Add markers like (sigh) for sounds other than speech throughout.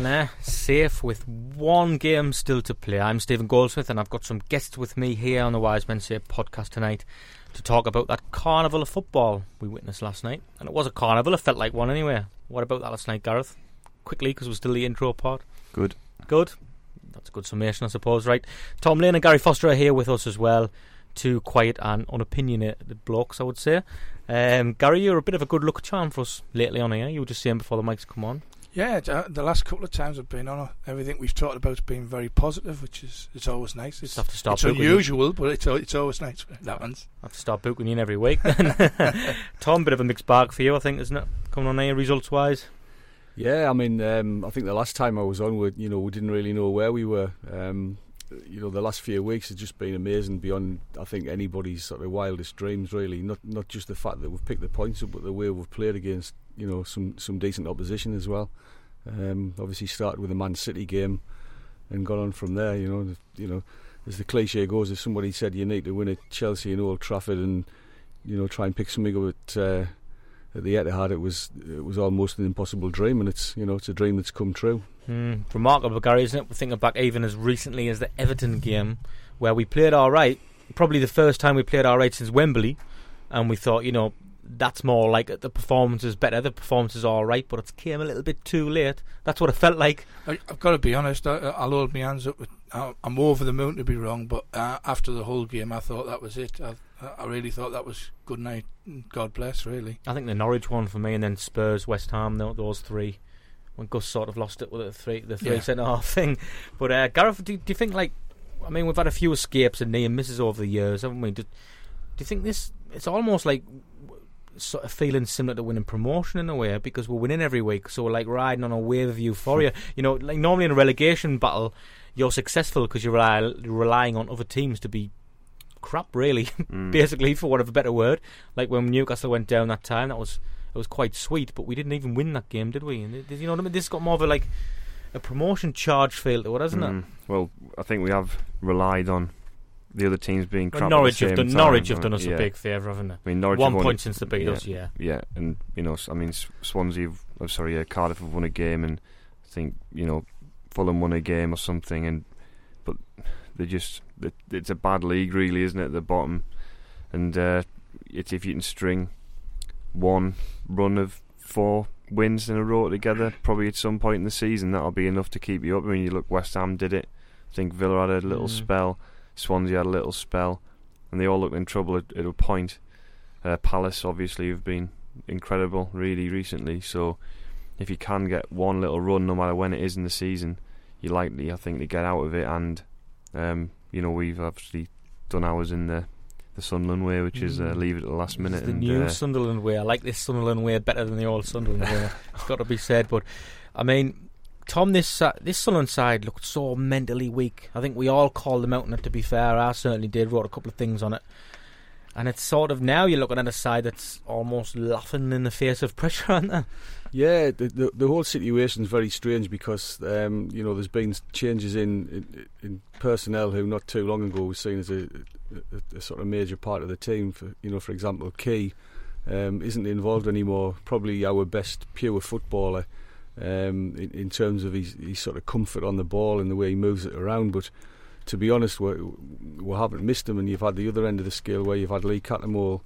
about that then, eh? Safe with one game still to play. I'm Stephen Goldsmith, and I've got some guests with me here on the Wise Men Say podcast tonight to talk about that carnival of football we witnessed last night. And it was a carnival, it felt like one anyway. What about that last night, Gareth? Quickly, because we're still the intro part. Good. Good. That's a good summation, I suppose, right? Tom Lynn and Gary Foster are here with us as well. Two quiet and unopinionated blokes, I would say. Um, Gary, you're a bit of a good luck charm for us lately on here. You were just saying before the mics come on. Yeah, uh, the last couple of times I've been on, uh, everything we've talked about has been very positive, which is it's always nice. It's, have to start it's booking you. unusual, but it's it's always nice when that happens. I have to start booking you in every week. then. (laughs) Tom, bit of a mixed bag for you, I think, isn't it? Coming on here results wise. Yeah, I mean, um, I think the last time I was on, we, you know, we didn't really know where we were. Um, you know, the last few weeks have just been amazing beyond, I think, anybody's sort of wildest dreams. Really, not not just the fact that we've picked the points up, but the way we've played against, you know, some some decent opposition as well. Um, obviously, started with the Man City game and gone on from there. You know, you know, as the cliche goes, if somebody said you need to win at Chelsea and Old Trafford and you know try and pick something up at uh, at the Etihad, it was it was almost an impossible dream, and it's you know it's a dream that's come true. Hmm, remarkable, Gary, isn't it? We're thinking back even as recently as the Everton game, where we played all right. Probably the first time we played all right since Wembley, and we thought, you know, that's more like the performance is better. The performance is all right, but it came a little bit too late. That's what it felt like. I, I've got to be honest. I, I'll hold my hands up. With, I, I'm over the moon to be wrong, but uh, after the whole game, I thought that was it. I, I really thought that was good night. God bless, really. I think the Norwich one for me, and then Spurs, West Ham, those three. When Gus sort of lost it with the three, the three Yeah. centre half (laughs) thing. But uh, Gareth, do, do you think like, I mean, we've had a few escapes and near misses over the years, haven't we? Do, do you think this? It's almost like sort of feeling similar to winning promotion in a way because we're winning every week, so we're like riding on a wave of euphoria. (laughs) you know, like normally in a relegation battle, you're successful because you're rely, relying on other teams to be crap, really, (laughs) Mm. basically, for want of a better word. Like when Newcastle went down that time, that was it was quite sweet, but we didn't even win that game, did we? And you know what I mean? This got more of a like a promotion charge feel to it, hasn't Mm. it? Well, I think we have relied on the other teams being crap. Well, Norwich have done same Norwich have done us yeah. a big favour, haven't they? I mean, Norwich One won point since they beat yeah, us, yeah. Yeah, and you know, I mean, Swansea, have, oh, sorry, uh, Cardiff have won a game, and I think you know, Fulham won a game or something, and but they just it's a bad league, really, isn't it? At the bottom, and uh, it's if you can string one run of four wins in a row together, probably at some point in the season, that'll be enough to keep you up. I mean, you look, West Ham did it. I think Villa had a little Mm. spell, Swansea had a little spell, and they all looked in trouble at, at a point. Uh, Palace obviously have been incredible really recently. So if you can get one little run, no matter when it is in the season, you're likely, I think, to get out of it. And um, you know, we've obviously done ours in the the Sunderland way, which is uh, Mm. leave it at the last minute. It's the and, new uh, Sunderland way. I like this Sunderland way better than the old Sunderland way. (laughs) It's got to be said. But I mean, Tom, this uh, this Sunderland side looked so mentally weak. I think we all called them out on it. To be fair, I certainly did. Wrote a couple of things on it. And it's sort of now you're looking at a side that's almost laughing in the face of pressure, (laughs) aren't they? Yeah, the, the the whole situation's very strange because um, you know there's been changes in, in in personnel who not too long ago was seen as a, a, a sort of major part of the team. For you know, for example, Ki um, isn't involved anymore. Probably our best pure footballer um, in, in terms of his, his sort of comfort on the ball and the way he moves it around. But to be honest, we, we haven't missed him, and you've had the other end of the scale where you've had Lee Cattermole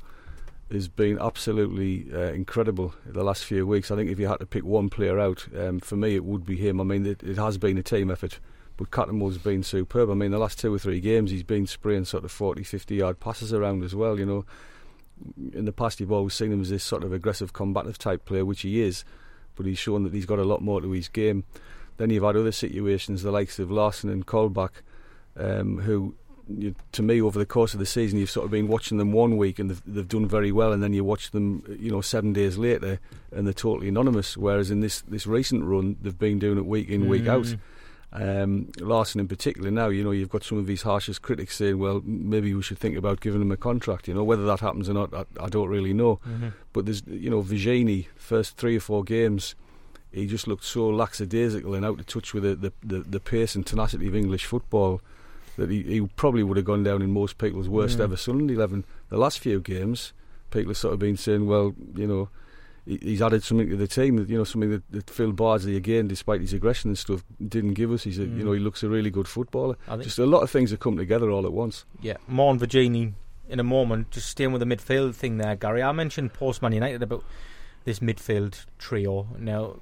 has been absolutely uh, incredible the last few weeks. I think if you had to pick one player out, um, for me it would be him. I mean, it, it has been a team effort, but Cattermole's been superb. I mean, the last two or three games he's been spraying sort of 40, 50 yard passes around as well. You know, in the past you've always seen him as this sort of aggressive, combative type player, which he is, but he's shown that he's got a lot more to his game. then you've had other situations, the likes of Larson and Colback, um, who you, to me, over the course of the season, you've sort of been watching them one week and they've, they've done very well, and then you watch them, you know, seven days later and they're totally anonymous. Whereas in this this recent run, they've been doing it week in, week out. Mm. Um, Larson in particular now, you know, you've got some of these harshest critics saying, well, maybe we should think about giving him a contract. You know, whether that happens or not, I, I don't really know. Mhm. But there's, you know, Vergini, first three or four games, he just looked so lackadaisical and out of touch with the, the, the, the pace and tenacity of English football that he, he probably would have gone down in most people's worst Mm. ever Sunderland 11. The last few games, people have sort of been saying, well, you know, he- he's added something to the team, that you know, something that, that Phil Bardsley, again, despite his aggression and stuff, didn't give us. He's, a, you Mm. know, he looks a really good footballer. Just a lot of things have come together all at once. Yeah, more on Vergini in a moment. Just staying with the midfield thing there, Gary. I mentioned post Man United about this midfield trio. Now,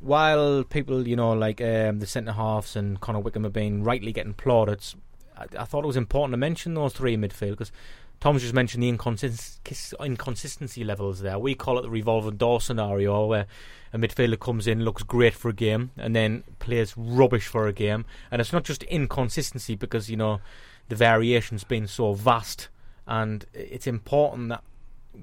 while people, you know, like um, the centre halves and Connor Wickham have been rightly getting plaudits, I, I thought it was important to mention those three in midfield because Tom's just mentioned the inconsist- inconsistency levels there. We call it the revolving door scenario where a midfielder comes in, looks great for a game, and then plays rubbish for a game. And it's not just inconsistency because, you know, the variation's been so vast, and it's important that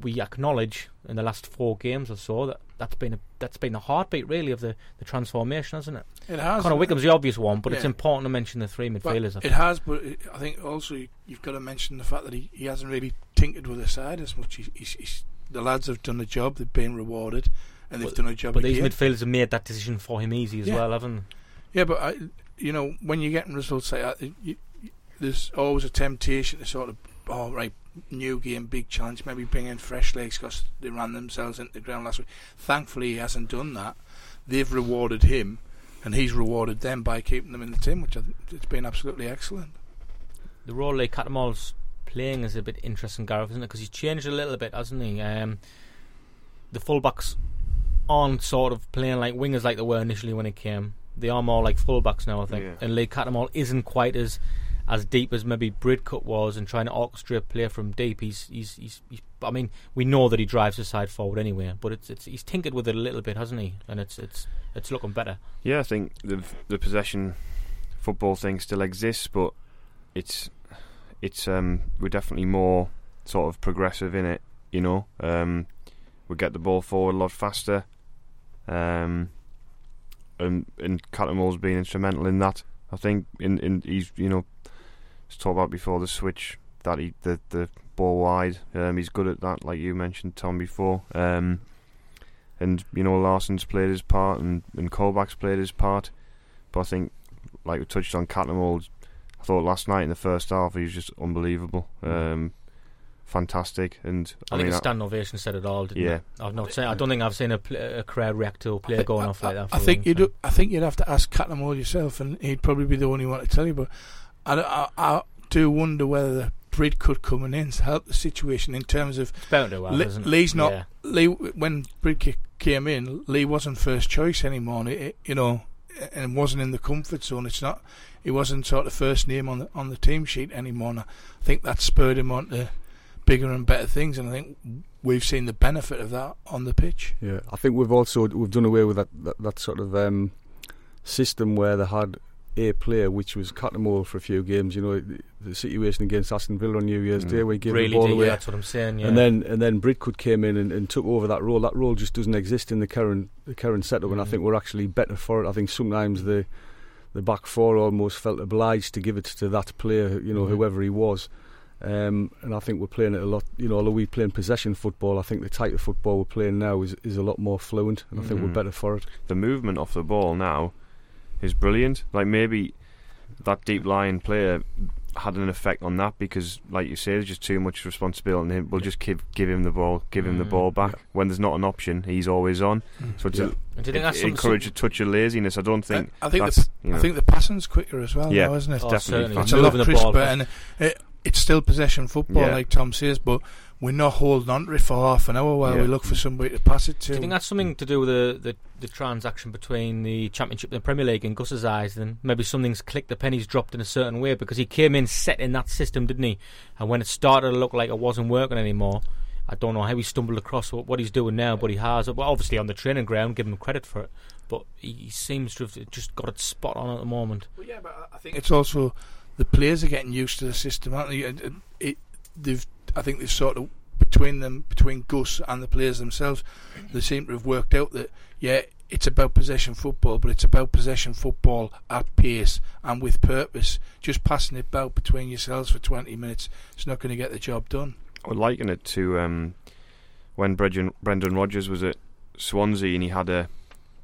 we acknowledge in the last four games or so that that's been a that's been a heartbeat really of the, the transformation, hasn't it? It has. Connor uh, Wickham's the obvious one, but it's important to mention the three midfielders. It has, but I think also you- you've got to mention the fact that he, he hasn't really tinkered with the side as much. He's, he's, he's, the lads have done a job; they've been rewarded, and they've But- done a job But these midfielders have made that decision for him easy as Yeah. well, haven't yeah, but I, you know, when you're getting results like that, you, you, there's always a temptation to sort of, oh right, new game, big challenge, maybe bring in fresh legs because they ran themselves into the ground last week. Thankfully, he hasn't done that. They've rewarded him, and he's rewarded them by keeping them in the team, which I think it's been absolutely excellent. the role Lee Cattermole's playing is a bit interesting, Gareth, isn't it? Because he's changed a little bit, hasn't he? Um, the fullbacks aren't sort of playing like wingers like they were initially when he came. They are more like fullbacks now, I think. Yeah. And Lee Cattermole isn't quite as as deep as maybe Bridcut was and trying to orchestrate play from deep. He's, he's, he's, he's I mean, we know that he drives the side forward anyway, but it's, it's he's tinkered with it a little bit, hasn't he? And it's it's it's looking better. Yeah, I think the the possession football thing still exists, but it's it's um we're definitely more sort of progressive in it. You know, um, we get the ball forward a lot faster, um, and and Cattermole's been instrumental in that. I think in in he's you know, it's talked about before the switch that he the the ball wide. Um, he's good at that, like you mentioned, Tom before. Um, and you know Larson's played his part and and Colback's played his part, but I think like we touched on Cattermole, I thought last night in the first half he was just unbelievable, um, fantastic, and I, I, think mean the I- stand ovation said it all. Didn't Yeah. it? I've not seen. I don't think I've seen a, pl- a crowd react to a player going off like that. For I a think you'd. time. I think you'd have to ask Cattermole yourself, and he'd probably be the only one to tell you. But I, don't- I, I do wonder whether the Bridcut coming in to help the situation in terms of It's bound to have, Le- isn't it? Lee's not- Yeah. Lee. When Brid came in, Lee wasn't first choice anymore. and It, you know, and wasn't in the comfort zone. It's not. He wasn't sort of first name on the on the team sheet anymore. And I think that spurred him on to bigger and better things. And I think we've seen the benefit of that on the pitch. Yeah, I think we've also we've done away with that that, that sort of um, system where they had a player, which was Cattermole for a few games. You know, the, the situation against Aston Villa on New Year's Mm. Day, where he gave really the ball do. away. Yeah, that's what I'm saying. Yeah. And then and then Bridcut came in and, and took over that role. That role just doesn't exist in the current the current setup, and I Mm. think we're actually better for it. I think sometimes the the back four almost felt obliged to give it to that player, you know, Mhm. whoever he was. Um, and I think we're playing it a lot. You know, although we play in possession football, I think the type of football we're playing now is, is a lot more fluent, and I think we're Mhm. better for it. the movement off the ball now is brilliant. Like maybe that deep lying player had an effect on that because, like you say, there's just too much responsibility on him. We'll just give give him the ball, give him the Mm, ball back. yeah. When there's not an option, he's always on. So it's Yeah. a, And do you think that's it, encourage a touch of laziness. I don't think. I, I think that's, the, you know, I think the passing's quicker as well, Yeah. now, isn't it? Oh, definitely It's a lot Moving the crisper, and it, it's still possession football, Yeah. like Tom says, but we're not holding on to it for half an hour while Yeah. we look for somebody to pass it to. Do you think that's something to do with the, the, the transaction between the Championship and the Premier League in Gus's eyes? Then maybe something's clicked, the penny's dropped in a certain way because he came in set in that system, didn't he? And when it started to look like it wasn't working anymore, I don't know how he stumbled across what, what he's doing now, but he has. Well, obviously on the training ground, give him credit for it. but he seems to have just got it spot on at the moment. Well, yeah, but I think it's also the players are getting used to the system, aren't they? And, and it, they've, I think they've sort of between them, between Gus and the players themselves, they seem to have worked out that yeah, it's about possession football, but it's about possession football at pace and with purpose. Just passing it about between yourselves for 20 minutes is not going to get the job done. I would liken it to um, when Brendan, Brendan Rodgers was at Swansea and he had a,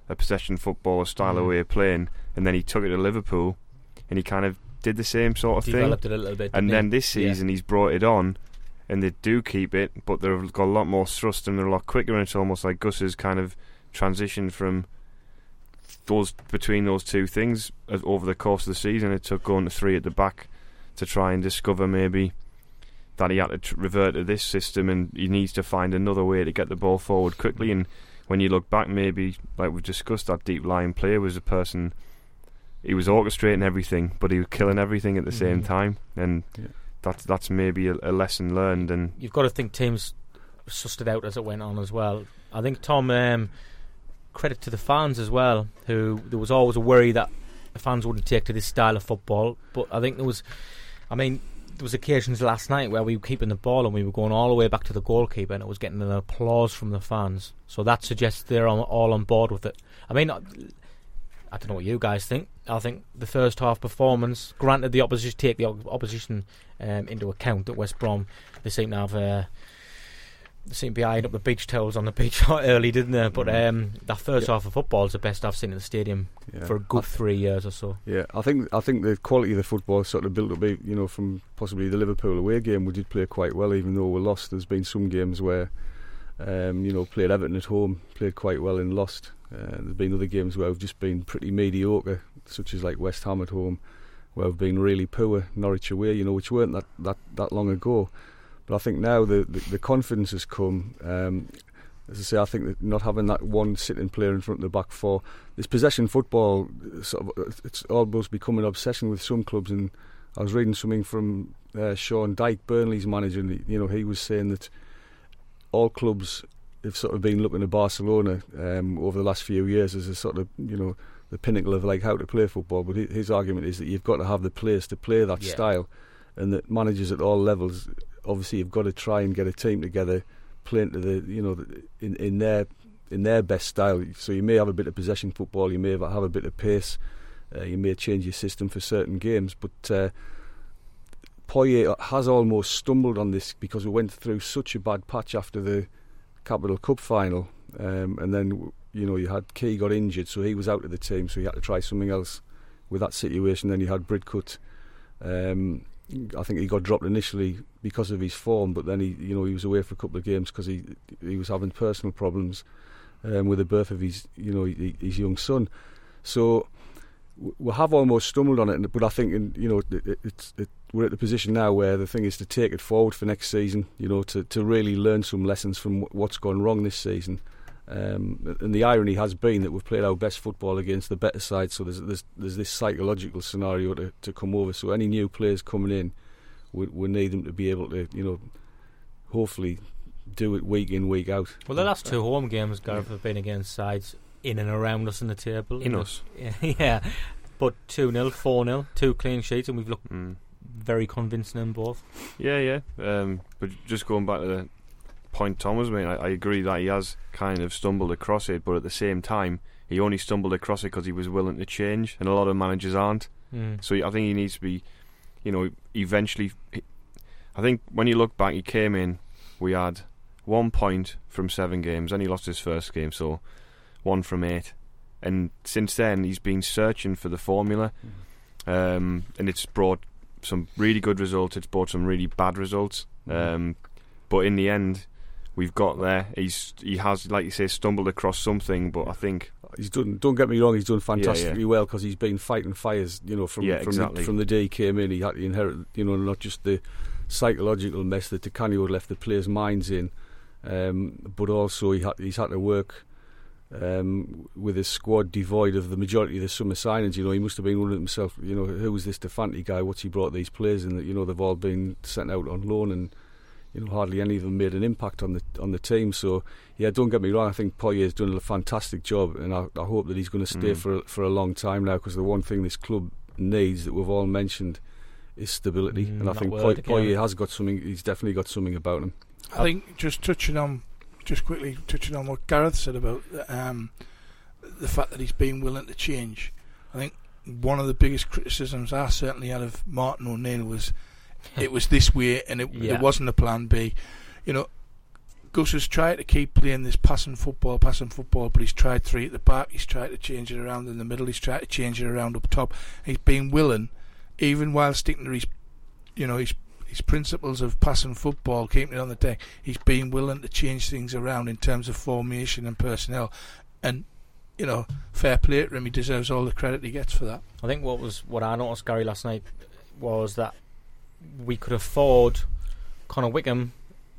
a possession football style Mm. of way of playing, and then he took it to Liverpool and he kind of did the same sort of thing. Developed it a little bit. And then he? this Yeah. season he's brought it on, and they do keep it, but they've got a lot more thrust and they're a lot quicker. And it's almost like Gus has kind of transition from those between those two things over the course of the season. It took going to three at the back to try and discover maybe that he had to tr- revert to this system, and he needs to find another way to get the ball forward quickly. And when you look back, maybe like we've discussed, that deep line player was a person. He was orchestrating everything, but he was killing everything at the same Mhm. time, and Yeah. That's that's maybe a, a lesson learned. And you've got to think teams sussed it out as it went on as well. I think Tom, um, credit to the fans as well, who there was always a worry that the fans wouldn't take to this style of football. But I think there was, I mean, there was occasions last night where we were keeping the ball and we were going all the way back to the goalkeeper, and it was getting an applause from the fans. So that suggests they're all on board with it. I mean. I, I don't know what you guys think. I think the first half performance, granted the opposition take the opposition um, into account at West Brom they seem to have uh, they seem to be eyeing up the beach towels on the (laughs) beach early, didn't they? But um, that first Yeah. half of football is the best I've seen in the stadium Yeah. for a good three years or so. Yeah, I think I think the quality of the football sort of built up, you know, from possibly the Liverpool away game. We did play quite well, even though we lost. There's been some games where, um, you know, played Everton at home, played quite well and lost. Uh, there's been other games where we've just been pretty mediocre, such as like West Ham at home, where we've been really poor. Norwich away, you know, which weren't that that, that long ago. But I think now the the, the confidence has come. Um, as I say, I think that not having that one sitting player in front of the back four, this possession football, uh, sort of, it's almost become an obsession with some clubs. And I was reading something from uh, Sean Dyche, Burnley's manager, and you know he was saying that all clubs have sort of been looking to Barcelona um, over the last few years as a sort of you know the pinnacle of like how to play football. But his argument is that you've got to have the players to play that Yeah. style, and that managers at all levels obviously you've got to try and get a team together, playing to the you know in in their in their best style. So you may have a bit of possession football, you may have, have a bit of pace, uh, you may change your system for certain games, but. Uh, Poyet has almost stumbled on this because we went through such a bad patch after the Capital Cup final, um, and then you know you had Ki got injured, so he was out of the team, so he had to try something else with that situation. Then you had Bridcut. Um, I think he got dropped initially because of his form, but then he you know he was away for a couple of games because he he was having personal problems um, with the birth of his you know hi- his young son. So we have almost stumbled on it, but I think in, you know it, it, it's it, we're at the position now where the thing is to take it forward for next season. You know to to really learn some lessons from what's gone wrong this season. Um, and the irony has been that we've played our best football against the better side. So there's there's, there's this psychological scenario to, to come over. So any new players coming in, we, we need them to be able to you know, hopefully, do it week in week out. Well, the last two home games, Gareth, have been against sides in and around us in the table. in us, Yeah, (laughs) yeah. But 2 0, 4 0, two clean sheets, and we've looked mm. very convincing in both. yeah, yeah. Um, but just going back to the point Thomas made, I, I agree that he has kind of stumbled across it, but at the same time, he only stumbled across it because he was willing to change, and a lot of managers aren't. Mm. So I think he needs to be, you know, eventually. I think when you look back, he came in. We had one point from seven games, and he lost his first game, so one from eight. And since then, he's been searching for the formula, um, and it's brought some really good results. It's brought some really bad results. Um, but in the end, we've got there. He's he has, like you say, stumbled across something. But I think He's done. Don't get me wrong. He's done yeah. fantastically well because he's been fighting fires. You know, from Yeah, from, exactly. the, from the day he came in, he had to inherit. You know, not just the psychological mess that Canio had left the players' minds in, um, but also he had, he's had to work um, with a squad devoid of the majority of the summer signings. You know, he must have been wondering himself. You know, who was this De Fanti guy? What's he brought these players in? That you know they've all been sent out on loan and. You know, hardly any of them made an impact on the on the team. So, yeah, don't get me wrong. I think Poyet's done a fantastic job, and I, I hope that he's going to stay Mm. for for a long time now. Because the one thing this club needs that we've all mentioned is stability, Mm, and I think Poy- again. Poyet has got something. He's definitely got something about him. I think just touching on, just quickly touching on what Gareth said about um, the fact that he's been willing to change. I think one of the biggest criticisms I certainly had of Martin O'Neill was it was this way and it, Yeah. there wasn't a plan B. You know, Gus has tried to keep playing this passing football, passing football, but he's tried three at the back. He's tried to change it around in the middle. He's tried to change it around up top. He's been willing, even while sticking to his, you know, his his principles of passing football, keeping it on the deck. He's been willing to change things around in terms of formation and personnel, and you know, fair play to him. He deserves all the credit he gets for that. I think what was what I noticed, Gary, last night was that we could afford Connor Wickham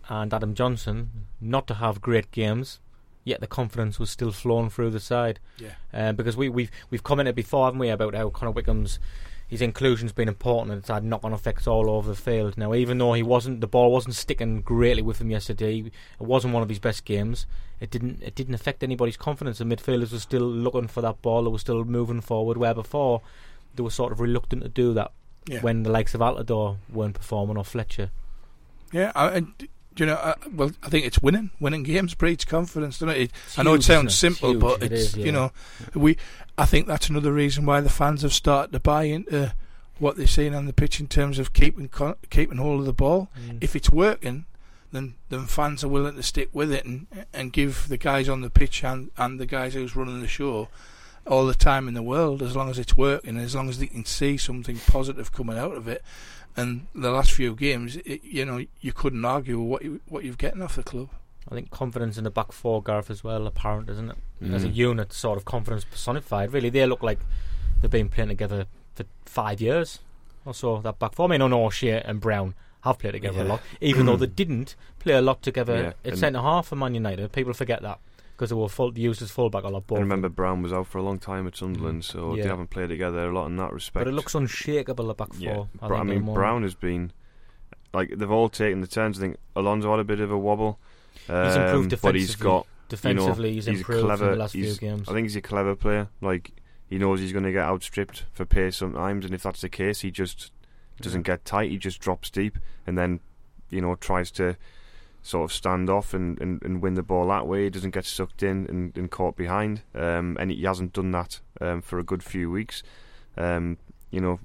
and Adam Johnson not to have great games, yet the confidence was still flowing through the side. Yeah. Uh, because we, we've we've commented before, haven't we, about how Connor Wickham's his inclusion's been important and it's had knock-on effects all over the field. Now, even though he wasn't, the ball wasn't sticking greatly with him yesterday. It wasn't one of his best games. It didn't it didn't affect anybody's confidence. The midfielders were still looking for that ball. They were still moving forward. Where before they were sort of reluctant to do that Yeah. when the likes of Altidore weren't performing or Fletcher. Yeah, I, and you know, I, well, I think it's winning. Winning games breeds confidence, doesn't it? it I know huge, it sounds it? It's simple, huge. but It it's yeah. you know, we. I think that's another reason why the fans have started to buy into what they're seeing on the pitch in terms of keeping keeping hold of the ball. Mm. If it's working, then then fans are willing to stick with it and and give the guys on the pitch and and the guys who's running the show all the time in the world as long as it's working, as long as they can see something positive coming out of it. And the last few games, it, you know, you couldn't argue what you what you're getting off the club. I think confidence in the back four, Gareth, as well, apparent, isn't it? As a Mm. unit, sort of confidence personified. Really, they look like they've been playing together for five years or so. That back four. I mean, I know O'Shea and Brown have played together a lot, even though (clears throat) they didn't play a lot together Yeah, at and- centre half for Man United. People forget that because they were full, used as fullback a lot. Both I remember Brown was out for a long time at Sunderland, so Yeah. they haven't played together a lot in that respect. but it looks unshakable. The back four. yeah. I, Bra- think, I mean. Brown has been like they've all taken the turns. I think Alonso had a bit of a wobble, He's improved um, but he's defensively. got. defensively. know, he's he's improved clever, in the last few he's- games. I think he's a clever player. Like he knows he's going to get outstripped for pace sometimes, and if that's the case, he just doesn't get tight. He just drops deep, and then you know tries to sort of stand off and, and, and win the ball that way. He doesn't get sucked in and, and caught behind, um, and he hasn't done that um, for a good few weeks. Um, you know,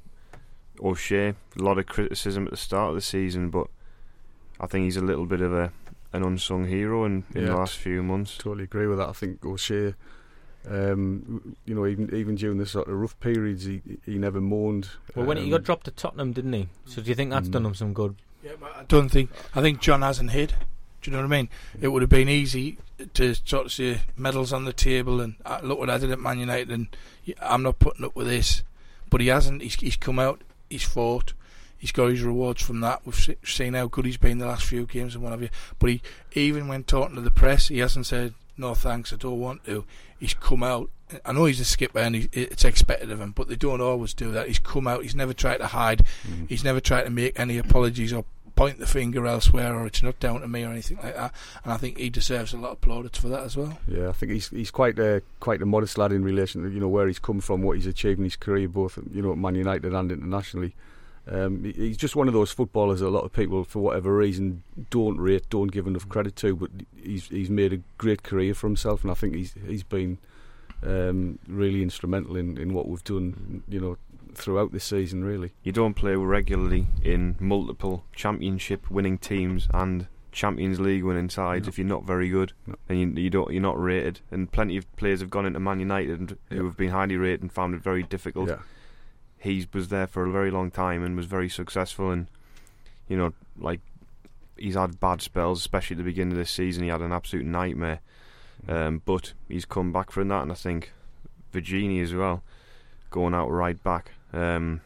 O'Shea, a lot of criticism at the start of the season, but I think he's a little bit of a an unsung hero in, in the last few months. Totally agree with that. I think O'Shea, um, you know, even even during the sort of rough periods, he he never moaned. well, when he Um, got dropped to Tottenham, didn't he? So do you think that's Mm. done him some good? Yeah, but I don't think. I think John hasn't hid. Do you know what I mean? It would have been easy to sort of say medals on the table and uh, look what I did at Man United, and I'm not putting up with this. But he hasn't. He's, he's come out. He's fought. He's got his rewards from that. We've se- seen how good he's been the last few games and what have you. But he, even when talking to the press, he hasn't said no thanks. I don't want to. He's come out. I know he's a skipper and he, it's expected of him, but they don't always do that. He's come out. He's never tried to hide. mm. He's never tried to make any apologies or point the finger elsewhere or it's not down to me or anything like that. And I think he deserves a lot of plaudits for that as well. Yeah, I think he's he's quite a quite a modest lad in relation to you know where he's come from, what he's achieved in his career, both you know at Man United and internationally. Um, he's just one of those footballers that a lot of people, for whatever reason, don't rate, don't give enough credit to. But he's he's made a great career for himself, and I think he's he's been um, really instrumental in, in what we've done, you know, throughout this season. Really, You don't play regularly in multiple championship winning teams and Champions League winning sides No. if you're not very good No. and you, you don't you're not rated. And plenty of players have gone into Man United and, Yeah. who have been highly rated and found it very difficult. yeah, He was there for a very long time and was very successful. And you know, like he's had bad spells, especially at the beginning of this season. He had an absolute nightmare. Um, but he's come back from that, and I think Vergini as well, going out right back. Um,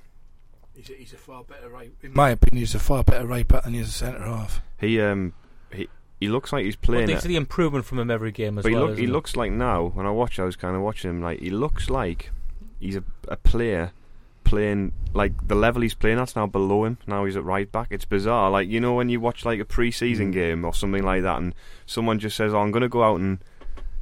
He's a, he's a far better right. In my opinion, he's a far better right back than he is a centre half. He um he he looks like he's Well, playing. there's it, the improvement from him every game as but he, well. look, he isn't looks like now when I watch, I was kind of watching him like he looks like he's a, a player playing like the level he's playing at's now below him. Now he's at right back. It's bizarre. Like you know when you watch like a pre-season Mm. game or something like that, and someone just says, "Oh, I'm going to go out and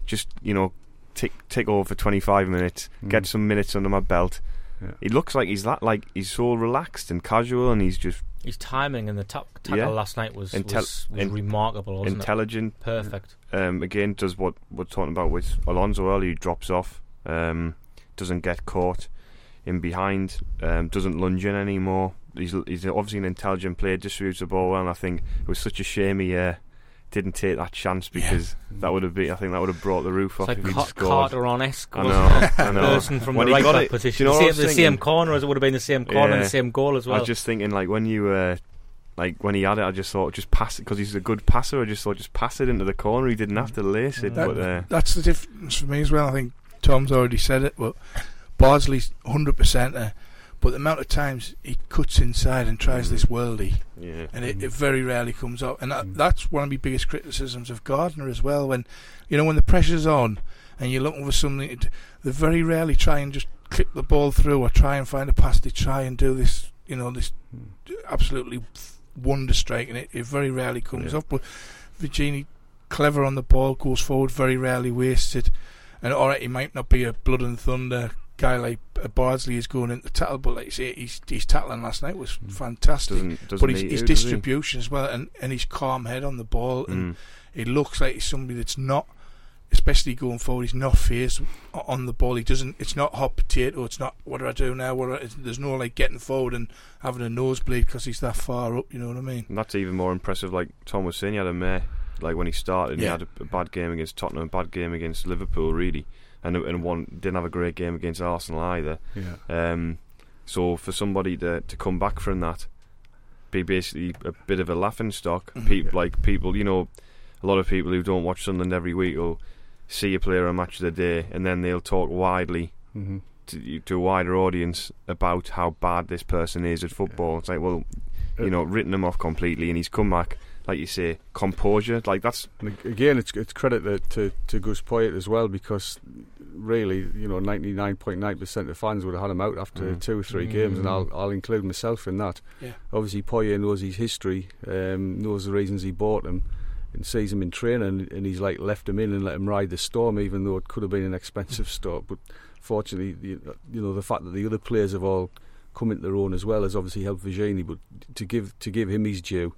just you know tick tick over for 25 minutes, get Mm. some minutes under my belt." Yeah. He looks like he's that like he's so relaxed and casual, and he's just His timing and the ta- tackle Yeah. last night was Intel- was, was in- remarkable, wasn't intelligent. it? Perfect. um, again does what we're talking about with Alonso earlier. He drops off, um, doesn't get caught in behind, um, doesn't lunge in anymore. He's he's obviously an intelligent player, distributes the ball well, and I think it was such a shame he uh, didn't take that chance because that would have been I think that would have brought the roof It's off like if he'd Car- scored. Carter on esque. I know, I (laughs) know. Person from When the he right got back position. you know the, what I same, was the same corner as it would have been the same corner and the same goal as well. I well. was just thinking like when you. Uh, like when he had it, I just thought just pass it because he's a good passer. I just thought just pass it into the corner. He didn't have to lace it, Mm. That- but uh, That's the difference for me as well. I think Tom's already said it, but Bardsley's 100% there. But the amount of times he cuts inside and tries this mm. worldie, yeah, and it, it mm. very rarely comes up. And that, mm. that's one of my biggest criticisms of Gardner as well. When you know when the pressure's on and you're looking for something, to, they very rarely try and just clip the ball through or try and find a pass. They try and do this, you know, this absolutely wonder strike, and it, it very rarely comes Yeah. up. But Vergini, clever on the ball, goes forward, very rarely wasted. And alright, he might not be a blood and thunder guy like uh, Bardsley is going into the tackle, but like you say, his his tackling last night was fantastic. doesn't doesn't but his, his to, does he? distribution as well, and, and his calm head on the ball, and Mm. it looks like he's somebody that's not, especially going forward, he's not fierce on the ball. He doesn't. It's not hot potato. It's not what do I do now? What I, there's no like getting forward and having a nosebleed because he's that far up. You know what I mean? And that's even more impressive. Like Tom was saying, he had a mare. Like when he started, he had a, a bad game against Tottenham, a bad game against Liverpool, really, and and one didn't have a great game against Arsenal either. Yeah. Um, so for somebody to to come back from that, be basically a bit of a laughing stock. Mhm. Peop like people, you know, a lot of people who don't watch Sunderland every week will see a player on match of the day, and then they'll talk widely hmm to, to a wider audience about how bad this person is at football. It's like, well, you know, written him off completely, and he's come back, like you say, composure. Like that's And again, it's it's credit to to, to Gus Poyet as well because really, you know, ninety nine point nine percent of fans would have had him out after Mm. two or three games, and Mm. I'll I'll include myself in that. Yeah. Obviously, Poyet knows his history, um, knows the reasons he bought him, and sees him in training, and he's like left him in and let him ride the storm, even though it could have been an expensive stop. But fortunately, you, you know, the fact that the other players have all come into their own as well has obviously helped Vergini. But to give to give him his due.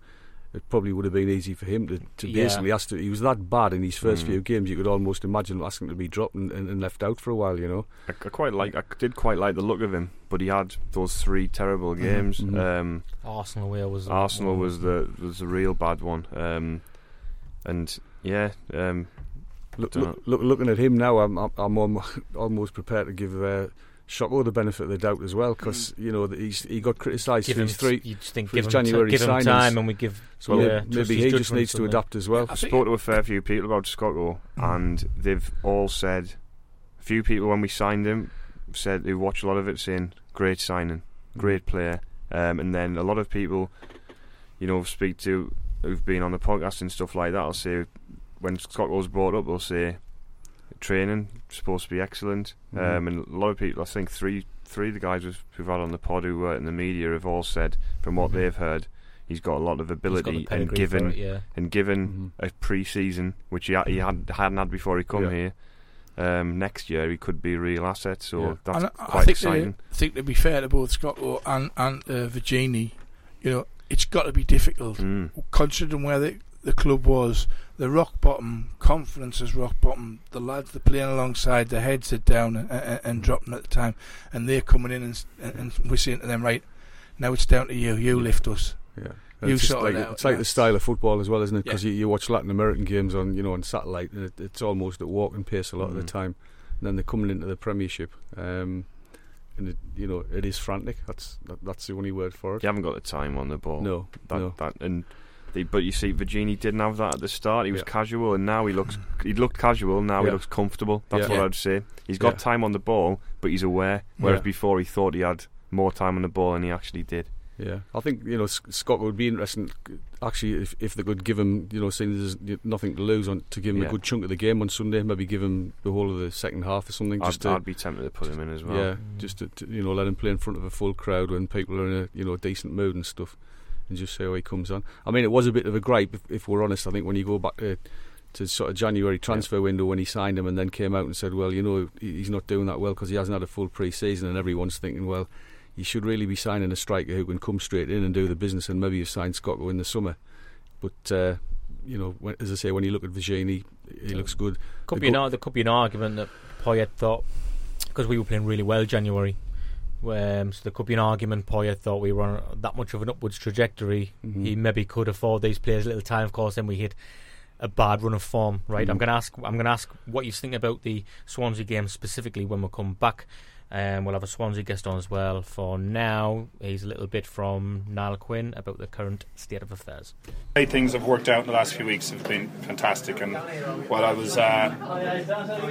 It probably would have been easy for him to, to Yeah. basically ask to. He was that bad in his first Mm. few games. You could almost imagine asking to be dropped and, and, and left out for a while. You know. I, I quite like. I did quite like the look of him, but he had those three terrible Mhm, games. mhm. Um, Arsenal away was Arsenal was the was the real bad one. Um, and yeah, um, Look, look, look, looking at him now, I'm I'm, I'm (laughs) almost prepared to give uh, Scocco the benefit of the doubt as well because you know that he's he got criticised give for him his three. You just think for give his him, t- January give him time, and we give. So yeah, maybe he just needs to something. adapt as well. I think- spoke to a fair few people about Scocco, Mm. and they've all said, a few people when we signed him said they watched a lot of it saying great signing, great player, um, and then a lot of people, you know, speak to who've been on the podcast and stuff like that. I'll say when Scott was brought up, they'll say training supposed to be excellent, Mhm. um, and a lot of people, I think three three of the guys who've who've had on the pod who work in the media have all said from what Mhm. they've heard. He's got a lot of He's got the ability, and given it, yeah. and given Mhm. a pre-season, which he, ha- he had hadn't had before he come Yeah. here. Um, next year he could be a real asset, so Yeah. that's And I- I quite think exciting. I think to be fair to both Scott and and uh, Vergini, you know, it's got to be difficult Mm. considering where the the club was. The rock bottom, confidence is rock bottom. The lads they're playing alongside, their heads are down and, and, and dropping at the time, and they're coming in and, s- and, and we're saying to them, right, now it's down to you. You lift us. Yeah. You it's just sort it like, out, it's like the style of football as well, isn't it? Because Yeah. you, you watch Latin American games on you know on satellite, and it, it's almost at walking pace a lot of the Mhm. time. And then they're coming into the Premiership, um, and it, you know it is frantic. That's that, that's the only word for it. You haven't got the time on the ball. No, that, no. that and the, but you see, Vergini didn't have that at the start. He was Yeah. casual, and now he looks he looked casual. Now he looks comfortable. That's Yeah. what I'd say. He's got Yeah. time on the ball, but he's aware. Whereas Yeah. before he thought he had more time on the ball than he actually did. Yeah, I think you know Scott would be interesting. Actually, if if they could give him, you know, seeing there's nothing to lose, on to give him Yeah. a good chunk of the game on Sunday, maybe give him the whole of the second half or something. Just I'd, to, I'd be tempted to put him in as well. yeah, just to, to you know let him play in front of a full crowd when people are in a you know decent mood and stuff, and just see how he comes on. I mean, it was a bit of a gripe if, if we're honest. I think when you go back to to sort of January transfer window when he signed him and then came out and said, well, you know, he's not doing that well because he hasn't had a full pre-season, and everyone's thinking, well, you should really be signing a striker who can come straight in and do the business, and maybe you signed Scocco in the summer. But uh, you know, when, as I say, when you look at Vergini, he, he looks good. Could The be go- ar- there could be an argument that Poyet thought because we were playing really well January. Um, so there could be an argument Poyet thought we were on that much of an upwards trajectory. Mhm. He maybe could afford these players a little time. Of course, then we hit a bad run of form. Right. I'm Mhm. going to ask. I'm going to ask what you think about the Swansea game specifically when we come back. Um, we'll have a Swansea guest on as well. For now, he's a little bit from Niall Quinn about the current state of affairs. way things have worked out in the last few weeks have been fantastic. And while I was, uh, I,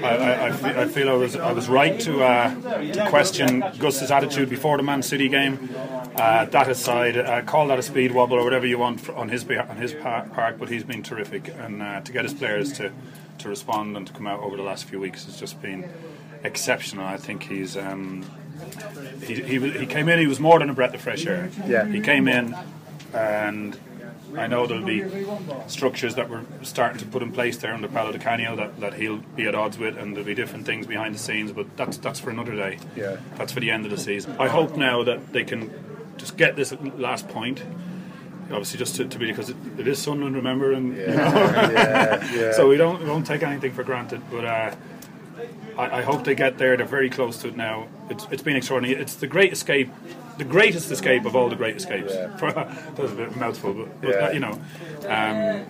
I, I, feel, I was, I was right to, uh, to question Gus's attitude before the Man City game. Uh, that aside, uh, call that a speed wobble or whatever you want on his on his part, but he's been terrific, and uh, to get his players to to respond and to come out over the last few weeks has just been exceptional. I think he's. Um, he, he, he came in, he was more than a breath of fresh air. Yeah. He came in and I know there'll be structures that we're starting to put in place there under Paolo Di Canio that, that he'll be at odds with, and there'll be different things behind the scenes, but that's that's for another day. Yeah. That's for the end of the season. I hope now that they can just get this last point. Obviously, just to, to be because it, it is Sunderland, remember, and you know, yeah, (laughs) yeah. so we don't we don't take anything for granted. But uh, I, I hope they get there. They're very close to it now. It's, it's been extraordinary. It's the great escape, the greatest escape of all the great escapes. Yeah. (laughs) that was a bit mouthful, but, but Yeah. uh, you know. Um,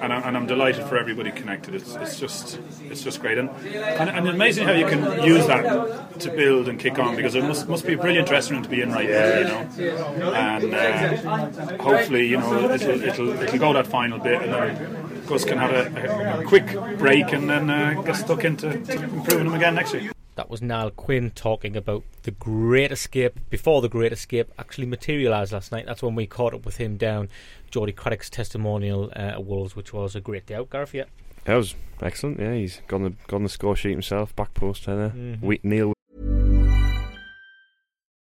and, I, and I'm delighted for everybody connected. It's, it's just it's just great, and, and and amazing how you can use that to build and kick on because it must must be a brilliant dressing room to be in right now, you know. And uh, hopefully, you know, it'll, it'll it'll go that final bit, and then Gus can have a, a, a quick break and then uh, get stuck into improving them again next year. That was Niall Quinn talking about the Great Escape before the Great Escape actually materialised last night. That's when we caught up with him down Jody Craddock's testimonial uh, at Wolves, which was a great day out, Gareth. Yeah. That was excellent. Yeah, he's gone the got on the score sheet himself. Back post header. Mhm. We, Niall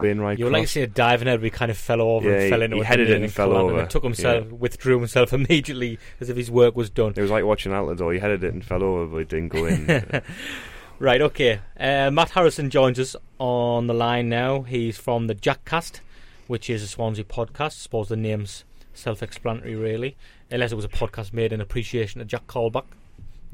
right. You were like cross. a diving head, we kind of fell over Yeah, and fell into he it, headed it he, and fell over. And took himself, Yeah. withdrew himself (laughs) immediately as if his work was done. It was like watching Altidore. He headed it and fell over, but it didn't go in. (laughs) Right, okay. Uh, Matt Harrison joins us on the line now. He's from the Jackcast, which is a Swansea podcast. I suppose the name's self explanatory, really. Unless it was a podcast made in appreciation of Jack Colback.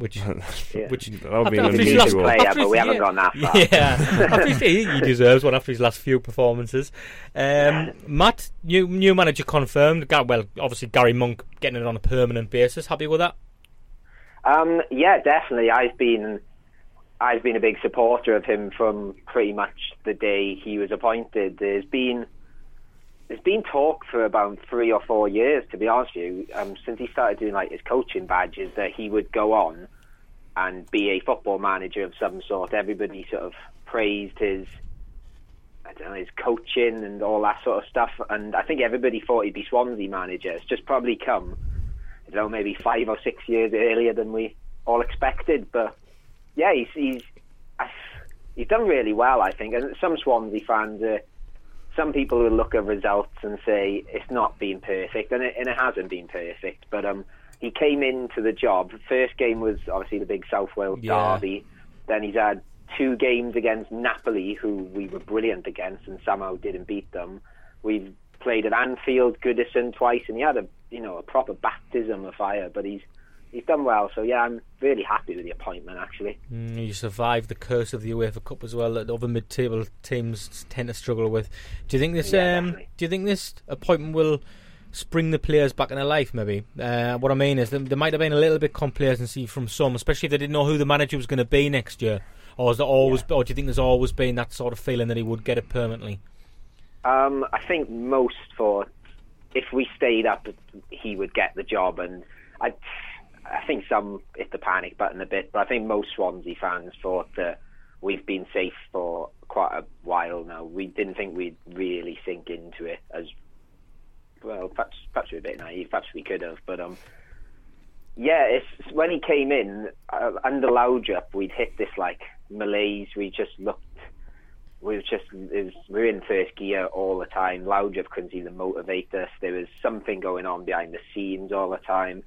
Which, (laughs) Yeah. which That would be after his unusual. last- Player, after but his- we haven't gone that far. Yeah, (laughs) after his, he, he deserves one after his last few performances. Um, Matt, new new manager confirmed. Well, obviously Gary Monk getting it on a permanent basis. Happy with that? Um, yeah, definitely. I've been, I've been a big supporter of him from pretty much the day he was appointed. There's been there's been talk for about three or four years, to be honest with you, um, since he started doing like his coaching badges, that he would go on and be a football manager of some sort. Everybody sort of praised his, I don't know, his coaching and all that sort of stuff. And I think everybody thought he'd be Swansea manager. It's just probably come, I don't know, maybe five or six years earlier than we all expected. But yeah, he's he's he's done really well, I think. And some Swansea fans. Uh, some people will look at results and say it's not been perfect, and it, and it hasn't been perfect. But um, he came into the job. First game was obviously the big South Wales Yeah. derby. Then he's had two games against Napoli, who we were brilliant against, and somehow didn't beat them. We've played at Anfield, Goodison twice, and he had a you know a proper baptism of fire. But he's he's done well. So yeah, I'm really happy with the appointment actually. Mm, you survived the curse of the UEFA Cup as well that other mid-table teams tend to struggle with. Do you think this? Yeah, um, do you think this appointment will spring the players back into life? Maybe. Uh, what I mean is, there, might have been a little bit complacency from some, especially if they didn't know who the manager was going to be next year. Or is there always? Or do you think there's always been that sort of feeling that he would get it permanently? Um, I think most thought if we stayed up, he would get the job, and I, I think some hit the panic button a bit, but I think most Swansea fans thought that we've been safe for quite a while now. We didn't think we'd really sink into it as well. Perhaps, perhaps we're a bit naive. Perhaps we could have, but um, yeah, it's when he came in uh, under Laudrup, we'd hit this like malaise. We just looked we were just was, we were in first gear all the time. Laudrup couldn't even motivate us. There was something going on behind the scenes all the time.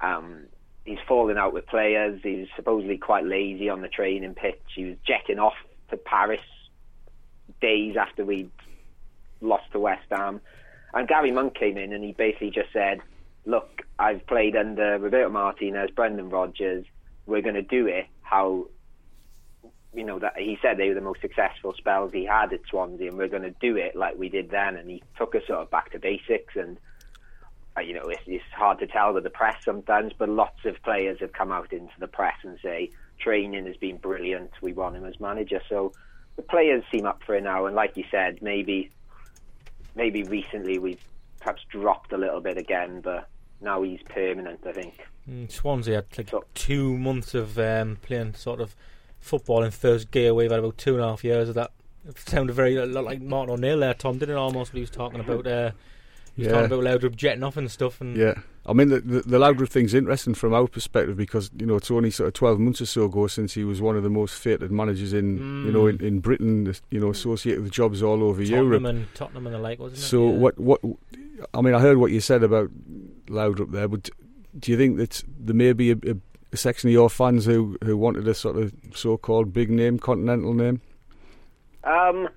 Um, he's falling out with players. He's supposedly quite lazy on the training pitch. He was jetting off to Paris days after we'd lost to West Ham. And Gary Monk came in and he basically just said, "Look, I've played under Roberto Martinez, Brendan Rodgers. We're going to do it how." You know that he said they were the most successful spells he had at Swansea, and we're going to do it like we did then. And he took us sort of back to basics, and you know it's, it's hard to tell with the press sometimes, but lots of players have come out into the press and say training has been brilliant. We want him as manager, so the players seem up for it now. And like you said, maybe maybe recently we've perhaps dropped a little bit again, but now he's permanent. I think. Mm, Swansea had like two months of um, playing sort of football in first gear. We've had about two and a half years of that. It sounded very a lot like Martin O'Neill there, Tom, didn't it? Almost what he was talking about. Uh, Yeah. talking about Laudrup jetting off and stuff. And Yeah, I mean the the, the Laudrup thing's interesting from our perspective because you know it's only sort of twelve months or so ago since he was one of the most feted managers in you know in, in Britain. You know, associated with jobs all over Tottenham Europe. and Tottenham and the like, wasn't it? So Yeah. what what I mean, I heard what you said about Laudrup there, but do you think that there may be a, a, a section of your fans who who wanted a sort of so-called big name, continental name? Um,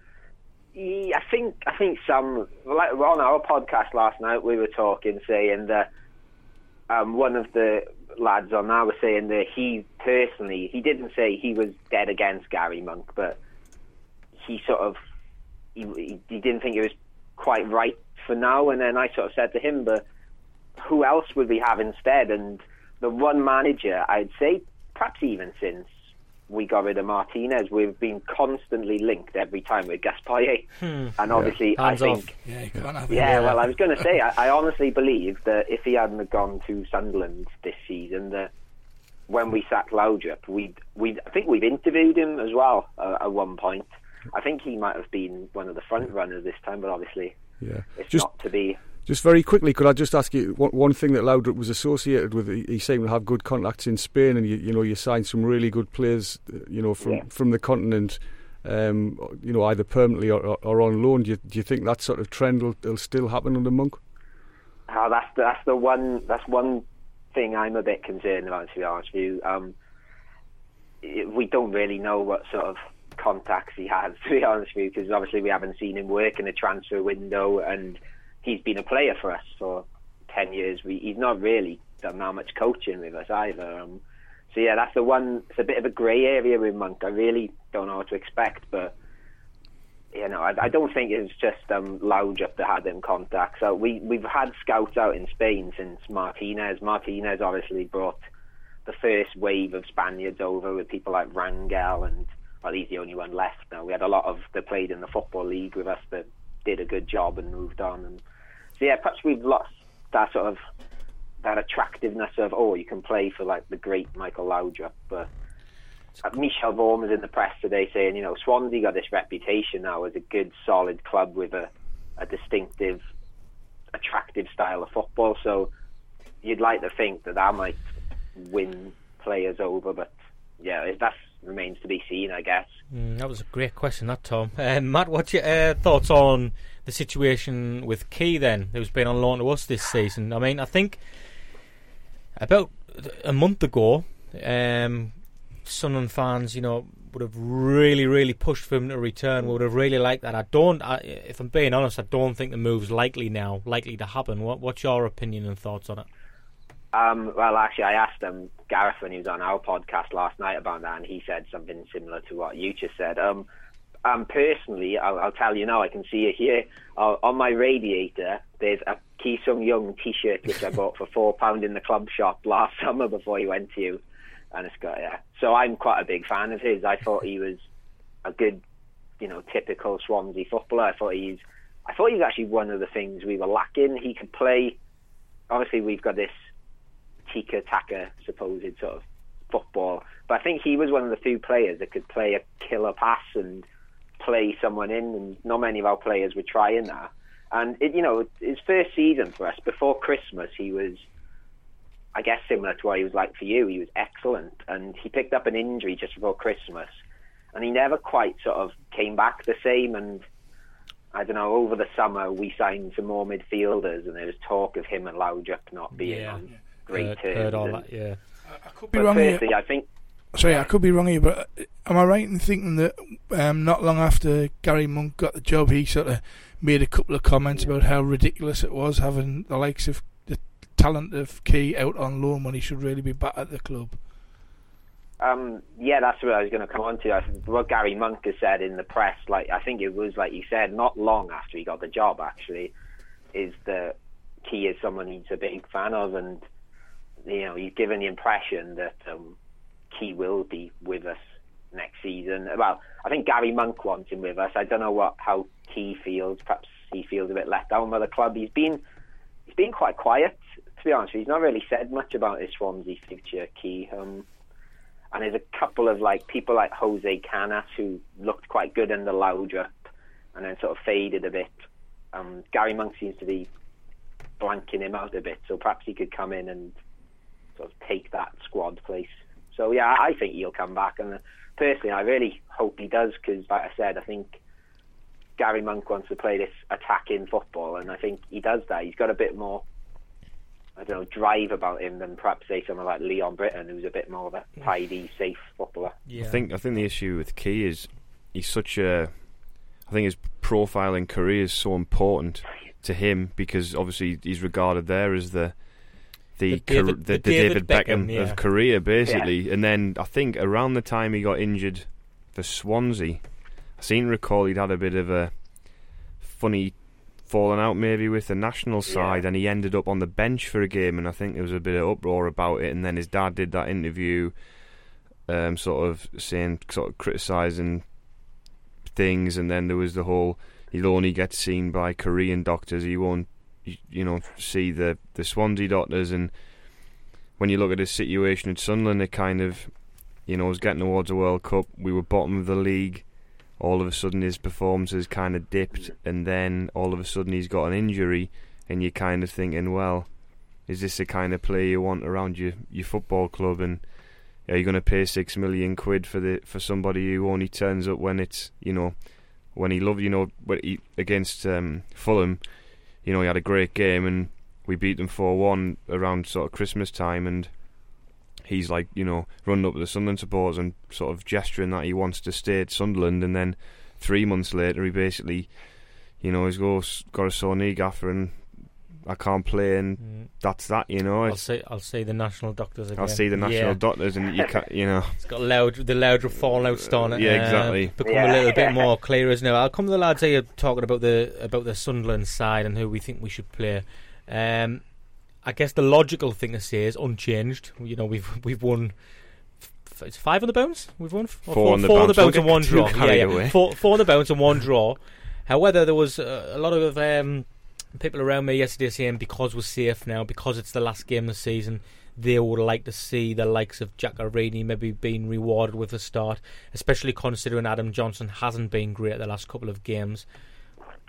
yeah, I think I think some like on our podcast last night we were talking saying that um, one of the lads on there was saying that he personally he didn't say he was dead against Gary Monk, but he sort of he, he didn't think it was quite right for now. And then I sort of said to him, but who else would we have instead? And the one manager I'd say perhaps even since we got rid of Martinez, we've been constantly linked every time with Gaspar. Hmm. And obviously, I Hands off. think. Yeah, you can't have. Yeah, well, I was going to say, I, I honestly believe that if he hadn't gone to Sunderland this season, that when we sacked Laudrup, we we I think we've interviewed him as well uh, at one point. I think he might have been one of the front runners this time, but obviously, Yeah. it's Just- not to be. Just very quickly, could I just ask you one, one thing that Laudrup was associated with? He, he seemed to have good contacts in Spain, and you, you know you signed some really good players, you know, from Yeah. from the continent. Um, you know, either permanently or, or, or on loan. Do you, do you think that sort of trend will, will still happen under Monk? Oh, that's the, that's the one that's one thing I'm a bit concerned about. To be honest with you, um, we don't really know what sort of contacts he has. (laughs) To be honest with you, because obviously we haven't seen him work in a transfer window, and he's been a player for us for ten years. We, he's not really done that much coaching with us either. Um, so yeah, that's the one. It's a bit of a grey area with Monk. I really don't know what to expect, but you know, I, I don't think it's just um, Laudrup that had them contact. So we we've had scouts out in Spain since Martinez. Martinez obviously brought the first wave of Spaniards over with people like Rangel and well, he's the only one left now. We had a lot of that played in the football league with us that did a good job and moved on. And so yeah, perhaps we've lost that sort of that attractiveness of oh, you can play for like the great Michael Laudrup, but. Uh, Michel Vorm was in the press today saying, you know, Swansea got this reputation now as a good, solid club with a, a distinctive, attractive style of football. So you'd like to think that that might win players over, but yeah, that remains to be seen, I guess. Mm, that was a great question, that Tom. Um, Matt, what's your uh, thoughts on the situation with Ki then, who's been on loan to us this season? I mean, I think about a month ago, um, Sunderland fans, you know, would have really, really pushed for him to return. Would have really liked that. I don't, I, if I'm being honest, I don't think the move's likely now, likely to happen. What, what's your opinion and thoughts on it? Um, well, actually, I asked um, Gareth when he was on our podcast last night about that, and he said something similar to what you just said. Um, um, personally, I'll, I'll tell you now, I can see it here uh, on my radiator. There's a Ki Sung Young T-shirt which I (laughs) bought for four pound in the club shop last (laughs) summer before he went to you, and it's got yeah. So I'm quite a big fan of his. I thought he was a good, you know, typical Swansea footballer. I thought he's, I thought he's actually one of the things we were lacking. He could play. Obviously, we've got this Tika Taka supposed sort of football. But I think he was one of the few players that could play a killer pass and play someone in, and not many of our players were trying that. And it, you know, his first season for us before Christmas, he was, I guess, similar to what he was like for you. He was excellent, and he picked up an injury just before Christmas, and he never quite sort of came back the same. And I don't know, over the summer we signed some more midfielders, and there was talk of him and Laudrup not being Yeah. on great Heard- terms. heard all and- that, yeah. I could be but wrong here. firstly, I think Sorry, I could be wrong here, but uh, am I right in thinking that um, not long after Gary Monk got the job, he sort of made a couple of comments about how ridiculous it was having the likes of the talent of Ki out on loan when he should really be back at the club. Um, yeah, that's what I was going to come on to. I what Gary Monk has said in the press, like I think it was like you said, not long after he got the job, actually, is that Ki is someone he's a big fan of, and you know he's given the impression that um, Ki will be with us next season. Well, I think Gary Monk wants him with us. I don't know what how Ki feels. Perhaps he feels a bit let down by the club. He's been he's been quite quiet, to be honest. He's not really said much about his Swansea future. Ki. Um, and there's a couple of like people like Jose Canas who looked quite good in the Laudrup and then sort of faded a bit. Um, Gary Monk seems to be blanking him out a bit, so perhaps he could come in and sort of take that squad place. So yeah, I think he'll come back, and uh, personally, I really hope he does because, like I said, I think Gary Monk wants to play this attacking football, and I think he does that. He's got a bit more. I don't know, drive about him than perhaps say someone like Leon Britton, who's a bit more of a tidy, safe footballer. Yeah. I think I think the issue with Ki is he's such a. I think his profile in Korea is so important to him because obviously he's regarded there as the the The David- the, the David, David Beckham, Beckham, yeah. of Korea basically. And then I think around the time he got injured for Swansea, I seem to recall he'd had a bit of a funny falling out maybe with the national side and he ended up on the bench for a game and I think there was a bit of uproar about it. And then his dad did that interview um, sort of saying sort of criticising things. And then there was the whole he'll only get seen by Korean doctors. He won't you, know see the the Swansea doctors and when you look at his situation at Sunderland it kind of you know was getting towards a World Cup. We were bottom of the league. All of a sudden his performances kind of dipped and then all of a sudden he's got an injury and you're kind of thinking well is this the kind of player you want around your your football club? And are you going to pay six million quid for the for somebody who only turns up when it's you know when he loved you know he, against um, Fulham you know he had a great game and we beat them four one around sort of Christmas time and he's like you know running up to the Sunderland supporters and sort of gesturing that he wants to stay at Sunderland and then three months later he basically you know he's got a sore knee gaffer and I can't play and Mm. that's that you know I'll It's- see. I'll see the national doctors again. I'll see the national yeah. doctors, and you can't, you know. It's got loud, the louder fallout starting. to, Yeah, uh, exactly. become Yeah. a little bit (laughs) more clear, isn't it? I'll come to the lads here talking about the about the Sunderland side and who we think we should play. Um, I guess the logical thing to say is unchanged. You know, we've we've won. It's five on the bounce. We've won f- Four on the four bounce. on the bounce Don't and one draw. Yeah, yeah. Four, four on the bounce and one draw. However, there was uh, a lot of um, people around me yesterday saying because we're safe now, because it's the last game of the season, they would like to see the likes of Giaccherini maybe being rewarded with a start, especially considering Adam Johnson hasn't been great the last couple of games.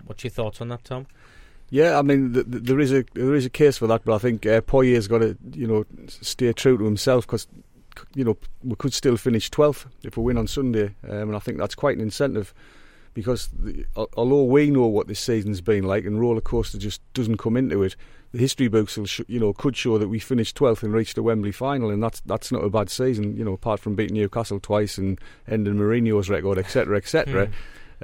What's your thoughts on that, Tom? Yeah, I mean, th- th- there is a there is a case for that, but I think uh, Poyet's got to you know stay true to himself because you know we could still finish 12th if we win on Sunday, um, and I think that's quite an incentive because the, although we know what this season's been like and roller coaster just doesn't come into it, the history books will sh- you know could show that we finished 12th and reached the Wembley final, and that's that's not a bad season, you know, apart from beating Newcastle twice and ending Mourinho's record, etc., etc. Hmm.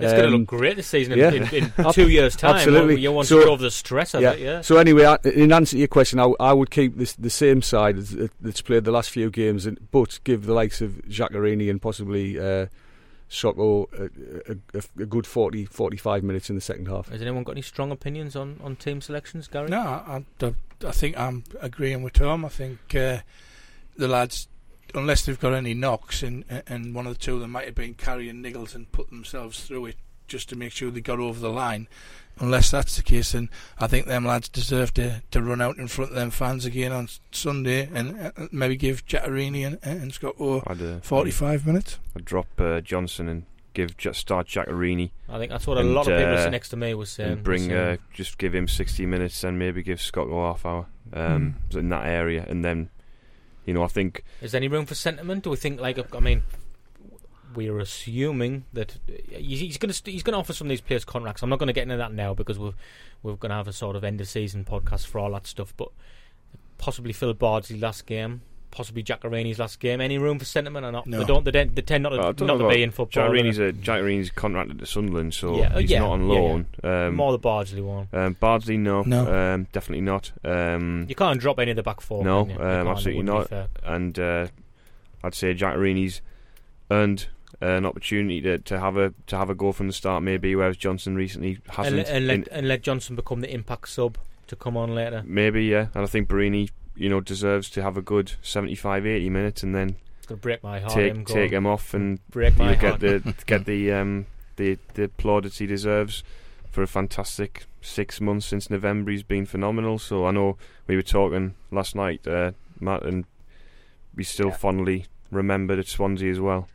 It's going to Um, look great this season in, yeah. in, in (laughs) two years' time. Absolutely. You want So- to get over the stress of it, yeah. So anyway, I- in answer to your question, I, I would keep this the same side that's played the last few games, and, but give the likes of Giaccherini and possibly uh, Scocco a, a, a, a good 40, 45 minutes in the second half. Has anyone got any strong opinions on, on team selections, Gary? No, I, I, I think I'm agreeing with Tom. I think uh, the lads, unless they've got any knocks, and and one of the two of them might have been carrying niggles and put themselves through it just to make sure they got over the line. Unless that's the case, then I think them lads deserve to, to run out in front of them fans again on Sunday and uh, maybe give Giaccherini and, and Scocco I'd, uh, 45 minutes. I'd drop uh, Johnson and give ju- start Giaccherini. I think that's what a and, lot of people uh, sitting next to me was saying. And bring was uh, saying. just give him sixty minutes and maybe give Scott a half hour um, in that area, and then you know I think Is there any room for sentiment? Do we think like I mean, we're assuming that he's he's going to he's going to offer some of these players contracts. I'm not going to get into that now because we're we're going to have a sort of end of season podcast for all that stuff. But possibly Phil Bardsley last game, possibly Giaccherini's last game. Any room for sentiment or not? No. They don't. They, don't, they tend not to, I not to be in football. Giaccherini's do a Giaccherini's contracted to Sunderland, so Yeah, uh, he's yeah, not on yeah, yeah. loan. they? Um, more the Bardsley one. um, Bardsley, no, No. Um, definitely not. Um, You can't drop any of the back four. no, can you? You um, absolutely wouldn't be not. fair. and uh, I'd say Giaccherini's earned an opportunity to, to have a to have a go from the start, maybe, whereas Johnson recently And, hasn't. let- and, let, and let Johnson become the impact sub to come on later. maybe, yeah, and I think Borini, you know, deserves to have a good 75, 80 minutes, and then It's to break my heart. take him take him off and break my heart. get the (laughs) get the um the the plaudits he deserves for a fantastic six months since November. He's been phenomenal. So I know we were talking last night, uh, Matt, and we still fondly remembered at Swansea as well.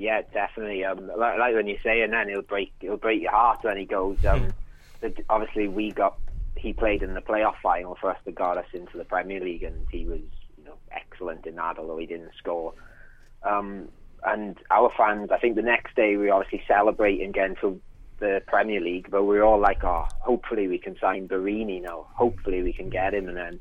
Yeah, definitely. Um, like, like when you say, and then he'll break he'll break your heart when he goes. Um, (laughs) obviously, we got he played in the playoff final for us that got us into the Premier League, and he was you know excellent in that, although he didn't score. Um, and our fans, I think the next day we obviously celebrating getting to the Premier League, but we were all like, oh, hopefully we can sign Borini now. Hopefully we can get him, and then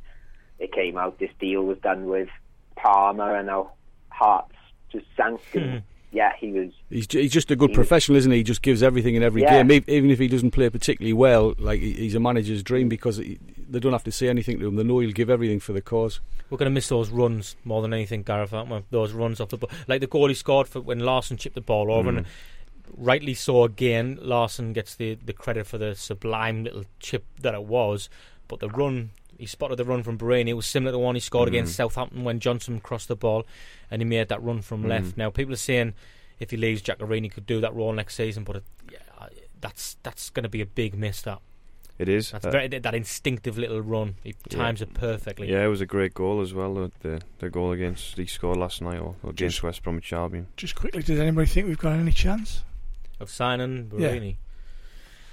it came out this deal was done with Parma, and our hearts just sank. (laughs) And yeah, he was He's, he's just a good He was- professional, isn't he? He just gives everything in every Yeah. game, even if he doesn't play particularly well. Like he's a manager's dream because he, they don't have to say anything to him. They know he'll give everything for the cause. We're going to miss those runs more than anything, Gareth, aren't we? Those runs off the ball. Like the goal he scored for when Larsson chipped the ball over, Mm. and rightly so again, Larsson gets the, the credit for the sublime little chip that it was. But the run, he spotted the run from Borini. It was similar to the one he scored Mm. against Southampton when Johnson crossed the ball and he made that run from Mm. left. Now, people are saying if he leaves, Giaccherini could do that role next season, but it, yeah, that's that's going to be a big miss. That It is. that's Uh, very that instinctive little run. He times it perfectly. yeah, it was a great goal as well. The the, the goal against he scored last night or, or against Just- West Bromwich Albion. Just quickly, does anybody think we've got any chance? Of signing Yeah.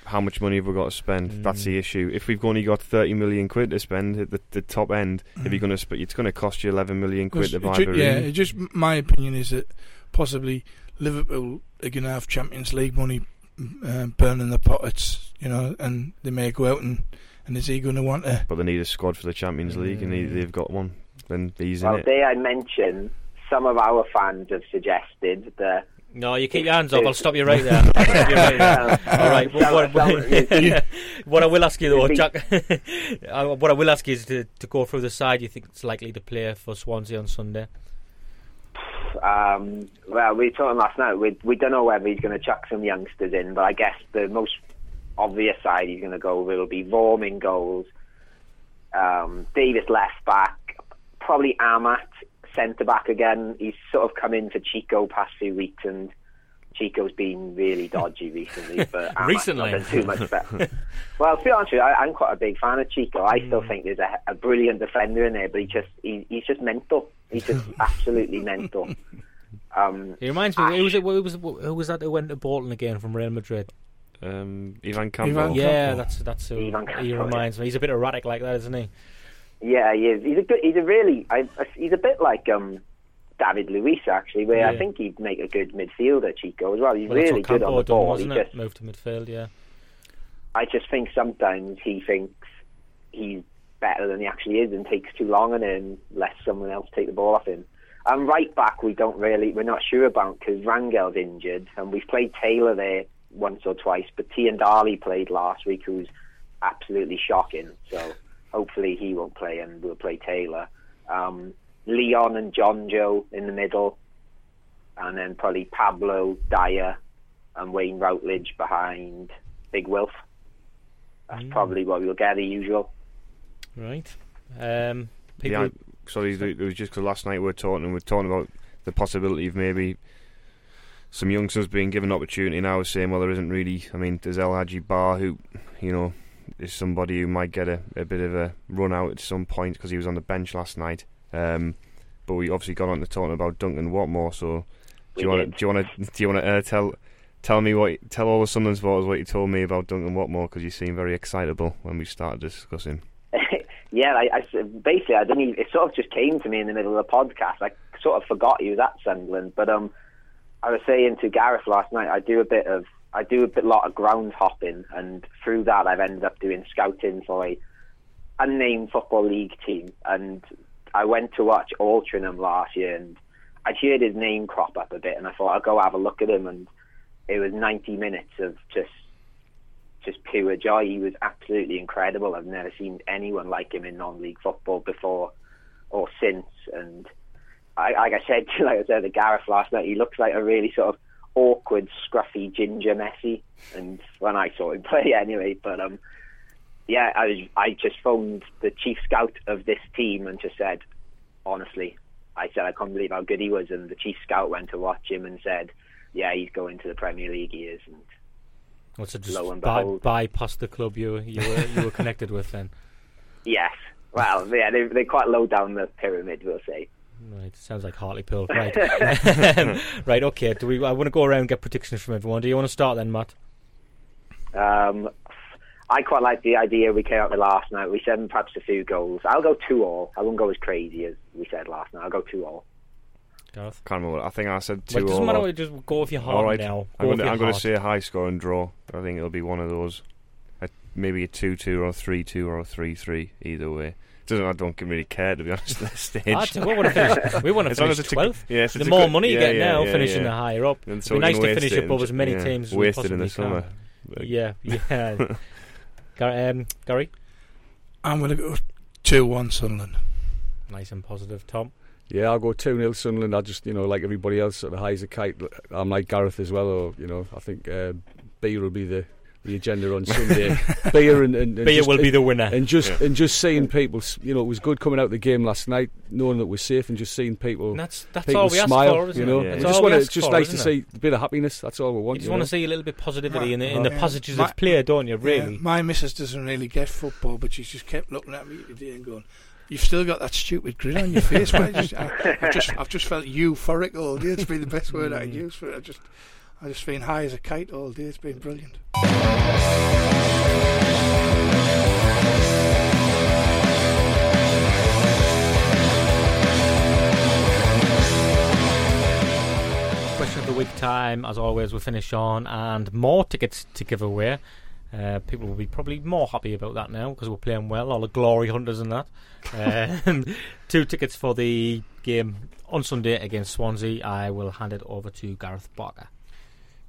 Borini. How much money have we got to spend? That's Mm. the issue. If we've only got thirty million quid to spend at the, the top end, if you're going to, sp- it's going to cost you eleven million quid to buy ju- yeah, it just my opinion is that possibly Liverpool are going to have Champions League money um, burning the pockets, you know, and they may go out and and is he going to want to? But they need a squad for the Champions League, and they, Mm. they've got one. Then he's in well. it. They I mentioned some of our fans have suggested that No, you keep your hands off. I'll stop you right there. (laughs) You right there. All right. What, what, (laughs) what I will ask you though, Jack. (laughs) uh, what I will ask you is to, to go through the side you think it's likely to play for Swansea on Sunday. Um, well, we were talking last night. We we don't know whether he's going to chuck some youngsters in, but I guess the most obvious side he's going to go with will be Vorm in goals. Um, Davis left back, probably Amat centre back again. He's sort of come in for Chico past few weeks, and Chico's been really (laughs) dodgy recently. But Recently? not been too much better. (laughs) well, to be honest with you, I, I'm quite a big fan of Chico. I still think there's a, a brilliant defender in there, but he just he, he's just mental. He's just (laughs) absolutely mental. Um, He reminds me. Who was it? Who was who was that? Who went to Bolton again from Real Madrid? Um, Ivan Campo. yeah, that's that's who Ivan he Campo, reminds me. He's a bit erratic like that, isn't he? Yeah, he is. He's a good. He's a really. I, he's a bit like um, David Luiz actually, where I think he'd make a good midfielder, Chico as well. He's Well, really good on the ball. wasn't he it? just, Moved to midfield, yeah. I just think sometimes he thinks he's better than he actually is, and takes too long and then lets someone else take the ball off him. And right back, we don't really, we're not sure about because Rangel's injured, and we've played Taylor there once or twice, but Tiendalli played last week, who's absolutely shocking. So hopefully he won't play, and we'll play Taylor. Um, Leon and Jonjo in the middle, and then probably Pablo Dyer and Wayne Routledge behind Big Wilf. That's probably what we'll get, the usual. Right. Um, people. Yeah, sorry, it was just because last night we were talking and we were talking about the possibility of maybe some youngsters being given opportunity. And I was saying, well, there isn't really. I mean, there's El Hadji Ba, who, you know, is somebody who might get a, a bit of a run out at some point because he was on the bench last night. Um, but we obviously got on to talking about Duncan Watmore. So, do you want to do you want to do you want to uh, tell tell me what tell all the Sunderland supporters what you told me about Duncan Watmore because you seem very excitable when we started discussing. (laughs) yeah, I, I basically I didn't. Even, it sort of just came to me in the middle of the podcast. I sort of forgot he was at Sunderland, but um, I was saying to Gareth last night. I do a bit of I do a bit lot of ground hopping, and through that I've ended up doing scouting for a unnamed football league team. And I went to watch Altrincham last year, and I'd heard his name crop up a bit, and I thought I'll go have a look at him. And it was 90 minutes of just just pure joy. He was absolutely incredible. I've never seen anyone like him in non-league football before or since. And I, like I said, (laughs) like I said to Gareth last night, he looks like a really sort of awkward, scruffy ginger Messi. And when I saw him (laughs) play, anyway, but um, yeah, I was I just phoned the chief scout of this team and just said, honestly, I said I can't believe how good he was, and the chief scout went to watch him and said, yeah, he's going to the Premier League. He is, and What's it just and by, bypass the club you you were you were connected with then? (laughs) Yes. Well, yeah, they, they're quite low down the pyramid, we'll say. Right, sounds like Hartlepool. Right, (laughs) (laughs) right. Okay. Do we? I want to go around and get predictions from everyone. Do you want to start then, Matt? Um, I quite like the idea we came up with last night. We said perhaps a few goals. I'll go two all. I won't go as crazy as we said last night. I'll go two all. Gareth. Can't remember. What, I think I said Well, two. it doesn't all matter. or- what- Just go with your heart All right. now. I'm Go going I'm going to say a high score and draw. I think it'll be one of those. A, maybe a two-two or a three-two or a three-three. Either way. Doesn't I don't really care to be (laughs) honest at this stage. Ah, t- we want to finish. We want to (laughs) As long finish as it's a- twelfth. yes, the it's a more good- money you yeah, get yeah, now, yeah, finishing yeah. the higher up. And It'd be nice to finish it above and as many yeah, teams as we waste in the summer. can. Yeah, (laughs) yeah. Gar- um, Gary, I'm going to go 2 1 Sunderland. nice and positive. Tom, Yeah, I'll go 2 0 Sunderland. I just, you know, like everybody else, sort of high as a kite. I'm like Gareth as well, or, you know, I think uh, beer will be the, the agenda on Sunday. (laughs) beer and, and, and Beer just- will be the winner. And just Yeah. and just seeing people, you know, it was good coming out of the game last night, knowing that we're safe, and just seeing people. And that's that's people all we ask smile, for, isn't you know. it? Yeah. That's We just all want we to, just for, nice to it? see a bit of happiness. That's all we want. You just you want know? to see a little bit positivity in the, in Yeah. the positives My- of play, don't you? Yeah, Really? my missus doesn't really get football, but she's just kept looking at me today and going, You've still got that stupid grin on your face. man." I (laughs) just, I, I've just, I've just felt euphoric all day. It's been the best word I can mm. use for it. I just, I just been high as a kite all day. It's been brilliant. Question of the week time, as always, we finish on, and more tickets to give away. Uh, people will be probably more happy about that now because we're playing well, all the glory hunters and that. Um, (laughs) two tickets for the game on Sunday against Swansea. I will hand it over to Gareth Barker.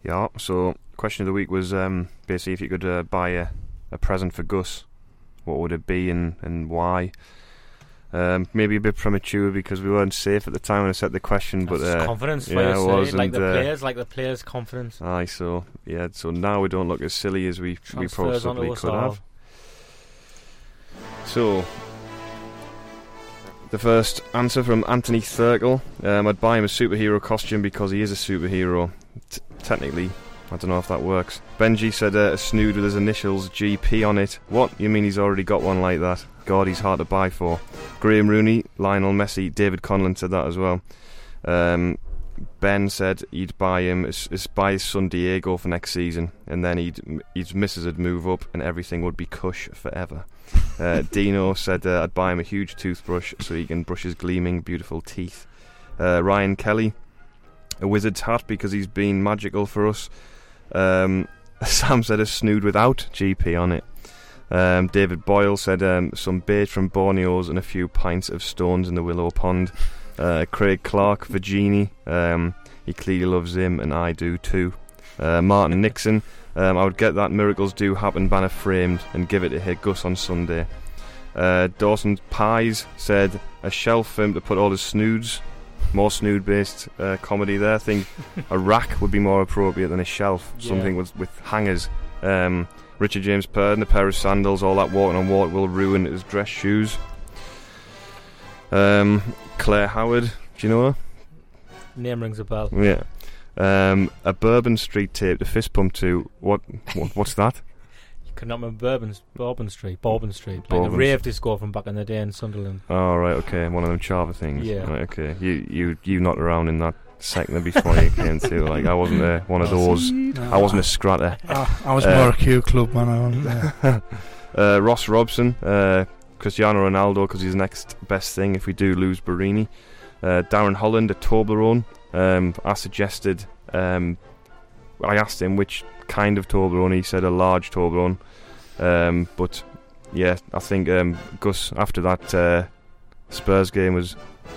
Yeah. So, question of the week was um, basically if you could uh, buy a, a present for Gus, what would it be and and why? Um, maybe a bit premature because we weren't safe at the time when I set the question, but uh, confidence, yeah, it was, like and, the uh, players, like the players' confidence. Aye, so yeah, so now we don't look as silly as we we Transfers possibly could have. So, the first answer from Anthony Thurkel. Um, I'd buy him a superhero costume because he is a superhero. T- technically, I don't know if that works. Benji said uh, a snood with his initials GP on it. What? You mean he's already got one like that? God, he's hard to buy for. Graham Rooney, Lionel Messi, David Conlon said that as well. Um, Ben said he'd buy him his, buy his son Diego for next season, and then he'd his missus would move up, and everything would be cush forever. (laughs) Uh, Dino said uh, I'd buy him a huge toothbrush so he can brush his gleaming, beautiful teeth. Uh, Ryan Kelly, a wizard's hat because he's been magical for us. Um, (laughs) Sam said a snood without GP on it. Um, David Boyle said um, some bait from Borneo's and a few pints of stones in the Willow Pond. Uh, Craig Clark, Vergini, um, he clearly loves him, and I do too. Uh, Martin Nixon, um, I would get that Miracles Do Happen banner framed and give it to Gus on Sunday. Uh, Dawson Pies said a shelf for him to put all his snoods, more snood based uh, comedy there. I think (laughs) a rack would be more appropriate than a shelf, Yeah. something with, with hangers. Um, Richard James Purden, a pair of sandals, all that walking on water will ruin his dress shoes. Um, Claire Howard, do you know her? Name rings a bell. Yeah. Um, a Bourbon Street tape to fist pump to. What? what what's that? You could not remember Bourbon, Bourbon Street, Bourbon Street, like Bourbon the rave disco from back in the day in Sunderland. Oh right, okay, one of them Chava things. Yeah. Right, okay. You you you not around in that sector before you came to. Like I wasn't uh, one of those. I wasn't a scratter. Ah, I was Uh, more a Q club man. I wasn't there. (laughs) uh, Ross Robson, uh, Cristiano Ronaldo, because he's the next best thing if we do lose Borini. Uh, Darren Holland, a Toblerone. Um, I suggested. Um, I asked him which kind of Toblerone. He said a large Toblerone. Um, but yeah, I think um, Gus after that uh, Spurs game was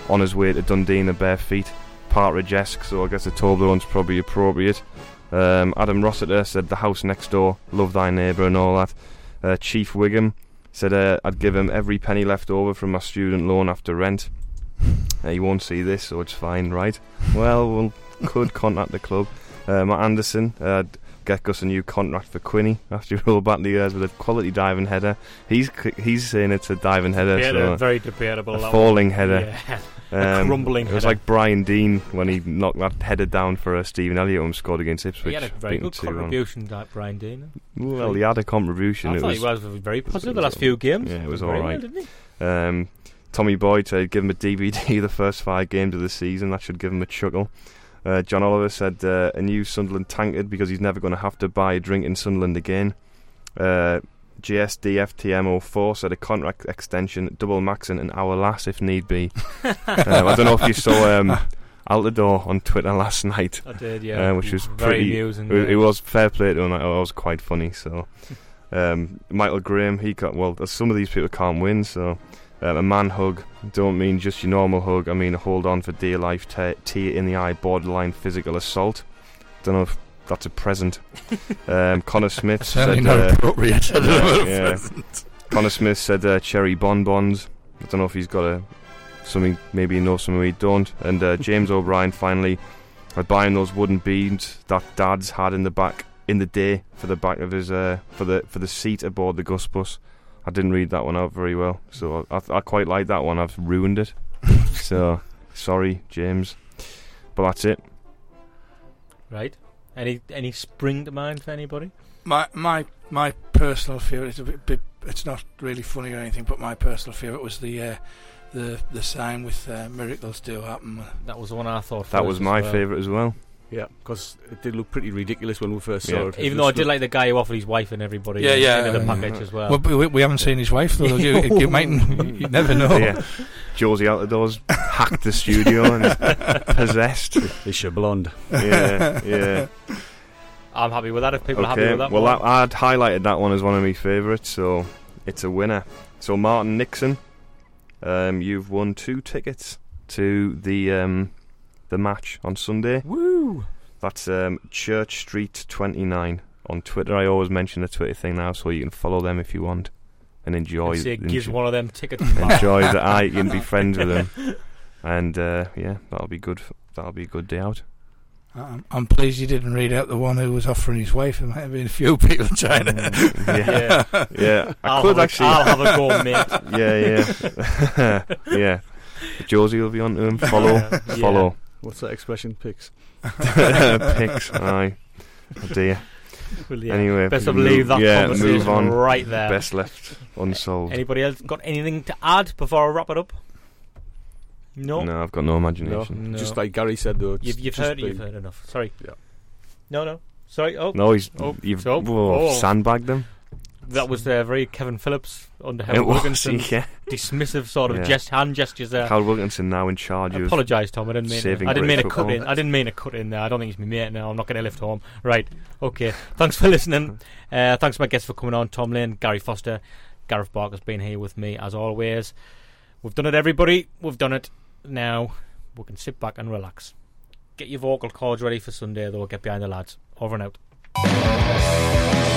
on his way to Dundee in the bare feet, partridge-esque. So I guess a Toblerone's probably appropriate. Um, Adam Rossiter said the house next door, love thy neighbour and all that. Uh, Chief Wiggum said uh, I'd give him every penny left over from my student loan after rent. Uh, (laughs) he won't see this, so it's fine, right? Well, we'll could contact the club. Uh, Matt Anderson, uh, get us a new contract for Quinny after he (laughs) rolled back the years with a quality diving header. He's he's saying it's a diving header, Yeah, so very debatable. a falling one. header. Yeah. (laughs) a Um, crumbling It was header. like Brian Deane when he knocked that header down for uh, Stephen Elliott and scored against Ipswich. he had a very good contribution, that Brian Deane. Well, he had a contribution. I it thought was, he was very positive the last few games. Yeah, it was all well, didn't he? Um, Tommy Boyd said give him a DVD (laughs) the first five games of the season. That should give him a chuckle. Uh, John Oliver said uh, a new Sunderland tankard because he's never going to have to buy a drink in Sunderland again. Uh, GSDFTM04 said a contract extension, double maxing an hour last if need be. (laughs) um, I don't know if you saw um, Altidore on Twitter last night. I did, yeah. Uh, which was Very pretty. amusing, It, it was fair play to him. It was quite funny. So, (laughs) um, Michael Graham, he got well. Some of these people can't win. So, um, a man hug don't mean just your normal hug. I mean a hold on for dear life, te- tear in the eye, borderline physical assault. Don't know if that's a present. (laughs) um, Connor Smith said, uh, appropriate. (laughs) I don't know what a yeah. Connor Smith said uh, cherry bonbons. I don't know if he's got a something. Maybe he knows something we don't. And uh, James (laughs) O'Brien finally, I'd buy him those wooden beams that Dad's had in the back in the day for the back of his uh, for the for the seat aboard the Gus bus. I didn't read that one out very well, so I, I quite like that one. I've ruined it. (laughs) so sorry, James, but that's it. Right. Any any spring to mind for anybody? My my my personal favourite. It's a bit, bit. It's not really funny or anything, but my personal favourite was the uh, the the sign with uh, miracles do happen. That was the one I thought. That was my well. favourite as well. Yeah, because it did look pretty ridiculous when we first saw Yeah. it. Even It though I did like the guy who offered his wife and everybody. Yeah, in- yeah, into the yeah. package as well. Well, we, we haven't seen his wife though. you, you mightn't. You never know. Yeah. Jozy Altidore's hacked the studio and (laughs) possessed. looked- Is she blonde? Yeah, yeah. I'm happy with that. If people are happy with that, well, one. that, I'd highlighted that one as one of my favourites, so it's a winner. So, Martin Nixon, um, you've won two tickets to the um, the match on Sunday. Woo! That's um, Church Street 29 on Twitter. I always mention the Twitter thing now, so you can follow them if you want and enjoy. Say, gives enjoy, one of them tickets. (laughs) enjoy the eye. You can be friends with them, and uh, yeah, that'll be good. That'll be a good day out. I'm, I'm pleased you didn't read out the one who was offering his wife. There might have been a few (laughs) people trying (laughs) to. Yeah, yeah. I I'll could actually. I'll have a go, mate. yeah, yeah, yeah. Josie will be on to him. Follow, Yeah. follow. What's that expression? Picks. (laughs) Picks. Aye. Oh dear. Well, yeah. Anyway, best of leave that yeah, conversation move on. right there. Best left unsolved. Anybody else got anything to add before I wrap it up? No. No, I've got no No, imagination. No. just like Gary said though. it's You've, you've just heard it, you've heard enough. Sorry. Yeah. No, no. Sorry. Oh, No, he's Oh, you've so- oh. sandbagged him. That was uh, very Kevin Phillips under was, Wilkinson. (laughs) yeah. Dismissive sort of Yeah. gest, hand gestures there. Hal Wilkinson now in charge I apologise, Tom. I didn't mean. saving I didn't mean a cut in. I didn't mean a cut in there. I don't think he's my mate now. I'm not going to lift home. Right. Okay. Thanks for listening. (laughs) Uh, thanks to my guests for coming on. Tom Lynn, Gary Foster, Gareth Barker's been here with me as always. We've done it, everybody. We've done it. Now we can sit back and relax. Get your vocal cords ready for Sunday, though. Get behind the lads. Over and out.